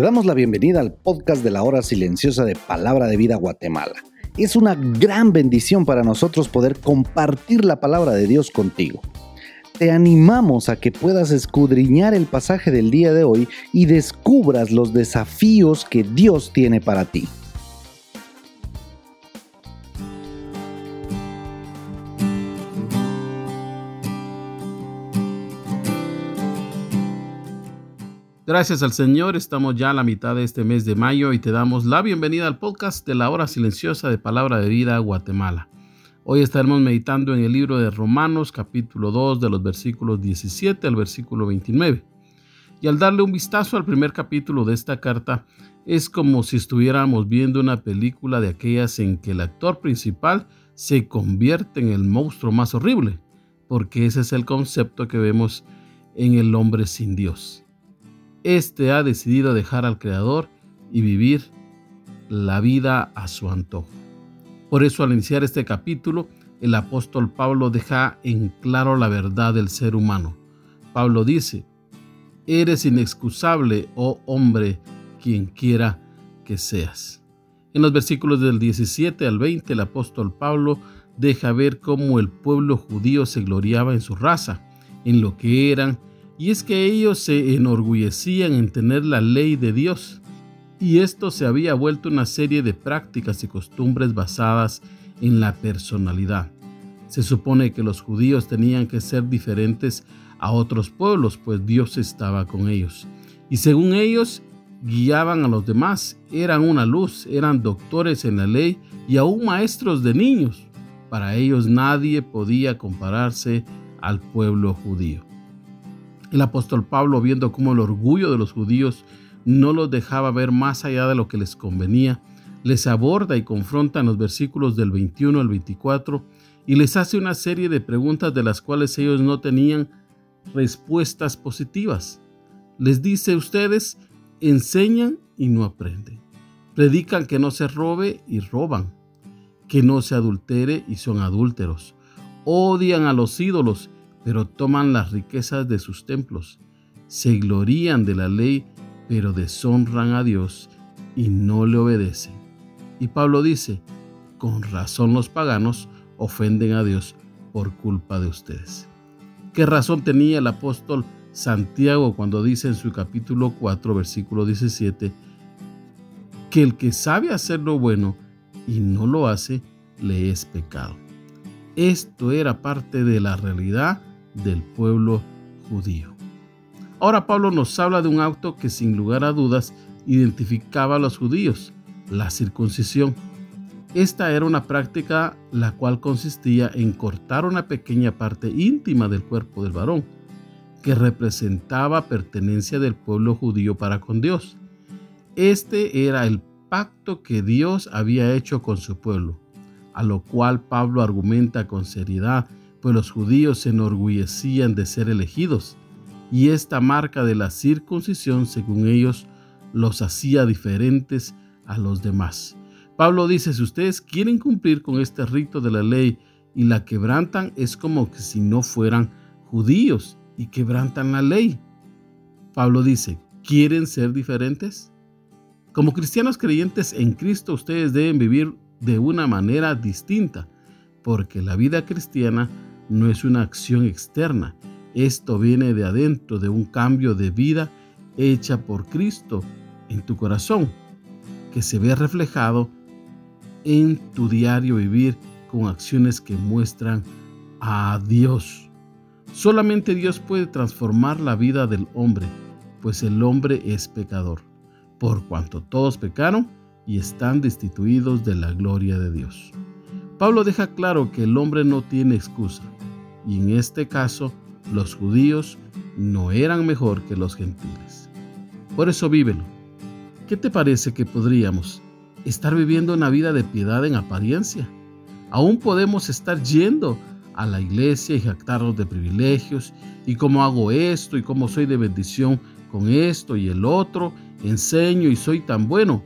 damos la bienvenida al podcast de la hora silenciosa de Palabra de Vida Guatemala. Es una gran bendición para nosotros poder compartir la palabra de Dios contigo. Te animamos a que puedas escudriñar el pasaje del día de hoy y descubras los desafíos que Dios tiene para ti. Gracias al Señor, estamos ya a la mitad de este mes de mayo y te damos la bienvenida al podcast de la hora silenciosa de Palabra de Vida Guatemala. Hoy estaremos meditando en el libro de Romanos capítulo 2 de los versículos 17 al versículo 29. Y al darle un vistazo al primer capítulo de esta carta, es como si estuviéramos viendo una película de aquellas en que el actor principal se convierte en el monstruo más horrible, porque ese es el concepto que vemos en el hombre sin Dios. Este ha decidido dejar al Creador y vivir la vida a su antojo. Por eso al iniciar este capítulo, el apóstol Pablo deja en claro la verdad del ser humano. Pablo dice, eres inexcusable, oh hombre, quien quiera que seas. En los versículos del 17 al 20, el apóstol Pablo deja ver cómo el pueblo judío se gloriaba en su raza, en lo que eran y es que ellos se enorgullecían en tener la ley de Dios, y esto se había vuelto una serie de prácticas y costumbres basadas en la personalidad. Se supone que los judíos tenían que ser diferentes a otros pueblos, pues Dios estaba con ellos. Y según ellos, guiaban a los demás, eran una luz, eran doctores en la ley y aún maestros de niños. Para ellos nadie podía compararse al pueblo judío. El apóstol Pablo, viendo cómo el orgullo de los judíos no los dejaba ver más allá de lo que les convenía, les aborda y confronta en los versículos del 21 al 24 y les hace una serie de preguntas de las cuales ellos no tenían respuestas positivas. Les dice, ustedes enseñan y no aprenden. Predican que no se robe y roban, que no se adultere y son adúlteros. Odian a los ídolos pero toman las riquezas de sus templos. Se glorían de la ley, pero deshonran a Dios y no le obedecen. Y Pablo dice, con razón los paganos ofenden a Dios por culpa de ustedes. ¿Qué razón tenía el apóstol Santiago cuando dice en su capítulo 4, versículo 17, que el que sabe hacer lo bueno y no lo hace, le es pecado? Esto era parte de la realidad del pueblo judío. Ahora Pablo nos habla de un acto que sin lugar a dudas identificaba a los judíos, la circuncisión. Esta era una práctica la cual consistía en cortar una pequeña parte íntima del cuerpo del varón, que representaba pertenencia del pueblo judío para con Dios. Este era el pacto que Dios había hecho con su pueblo, a lo cual Pablo argumenta con seriedad pues los judíos se enorgullecían de ser elegidos, y esta marca de la circuncisión, según ellos, los hacía diferentes a los demás. Pablo dice, si ustedes quieren cumplir con este rito de la ley y la quebrantan, es como que si no fueran judíos y quebrantan la ley. Pablo dice, ¿quieren ser diferentes? Como cristianos creyentes en Cristo, ustedes deben vivir de una manera distinta, porque la vida cristiana no es una acción externa. Esto viene de adentro, de un cambio de vida hecha por Cristo en tu corazón, que se ve reflejado en tu diario vivir con acciones que muestran a Dios. Solamente Dios puede transformar la vida del hombre, pues el hombre es pecador, por cuanto todos pecaron y están destituidos de la gloria de Dios. Pablo deja claro que el hombre no tiene excusa y en este caso los judíos no eran mejor que los gentiles. Por eso vívelo. ¿Qué te parece que podríamos estar viviendo una vida de piedad en apariencia? Aún podemos estar yendo a la iglesia y jactarnos de privilegios y cómo hago esto y cómo soy de bendición con esto y el otro, enseño y soy tan bueno.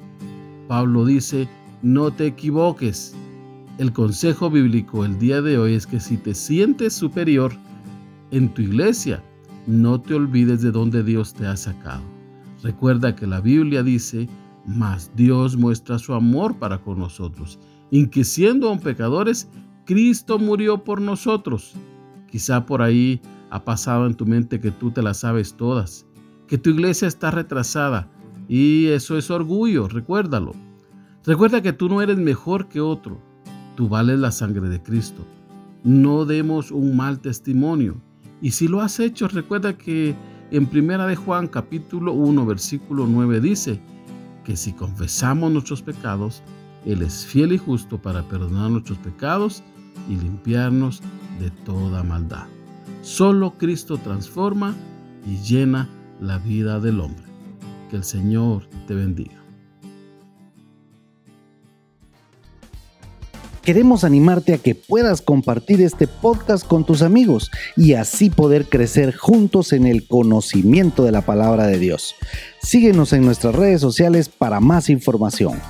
Pablo dice, no te equivoques, el consejo bíblico el día de hoy es que si te sientes superior en tu iglesia, no te olvides de dónde Dios te ha sacado. Recuerda que la Biblia dice, mas Dios muestra su amor para con nosotros, en que siendo aún pecadores, Cristo murió por nosotros. Quizá por ahí ha pasado en tu mente que tú te las sabes todas, que tu iglesia está retrasada, y eso es orgullo, recuérdalo. Recuerda que tú no eres mejor que otro, tú vales la sangre de Cristo. No demos un mal testimonio. Y si lo has hecho, recuerda que en Primera de Juan capítulo 1 versículo 9 dice que si confesamos nuestros pecados, Él es fiel y justo para perdonar nuestros pecados y limpiarnos de toda maldad. Solo Cristo transforma y llena la vida del hombre. Que el Señor te bendiga. Queremos animarte a que puedas compartir este podcast con tus amigos y así poder crecer juntos en el conocimiento de la palabra de Dios. Síguenos en nuestras redes sociales para más información.